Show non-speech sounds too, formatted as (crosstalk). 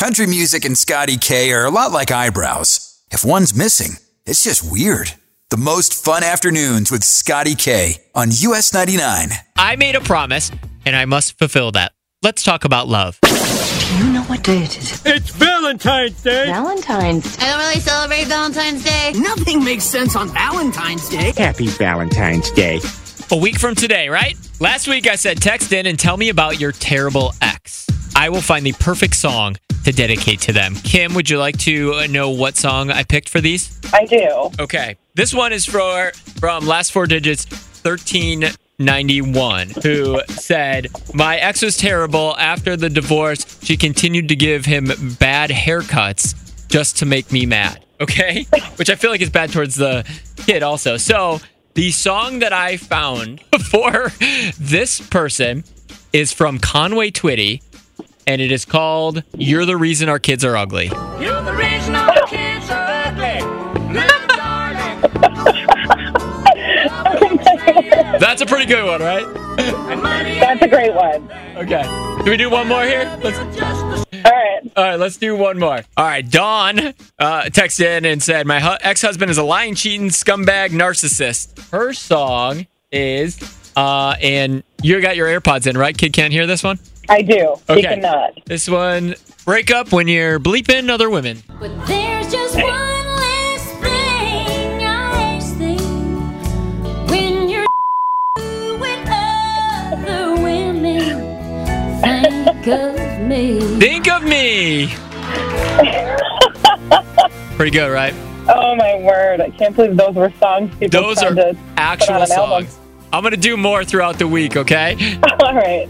Country music and Scotty K are a lot like eyebrows. If one's missing, it's just weird. The most fun afternoons with Scotty K on US 99. I made a promise, and I must fulfill that. Let's talk about love. Do you know what day it is. It's Valentine's Day. Valentine's. I don't really celebrate Valentine's Day. Nothing makes sense on Valentine's Day. Happy Valentine's Day. A week from today, right? Last week I said text in and tell me about your terrible ex. I will find the perfect song to dedicate to them. Kim, would you like to know what song I picked for these? I do. Okay. This one is for from last four digits 1391 who said, "My ex was terrible after the divorce. She continued to give him bad haircuts just to make me mad." Okay? (laughs) Which I feel like is bad towards the kid also. So, the song that I found (laughs) for this person is from Conway Twitty and it is called You're the Reason Our Kids Are Ugly. You're the reason our kids are ugly. (laughs) That's a pretty good one, right? That's a great one. Okay. Do we do one more here? Let's All right. All right, let's do one more. All right, Dawn uh, texted in and said, My hu- ex husband is a lying, cheating, scumbag, narcissist. Her song is, uh, and you got your AirPods in, right? Kid can't hear this one? I do. He cannot. This one, break up when you're bleeping other women. But there's just one less thing I think when you're (laughs) with other women. Think of me. Think of me. (laughs) Pretty good, right? Oh my word! I can't believe those were songs people Those tried are to actual put on an album. Songs. I'm going to do more throughout the week, okay? (laughs) All right.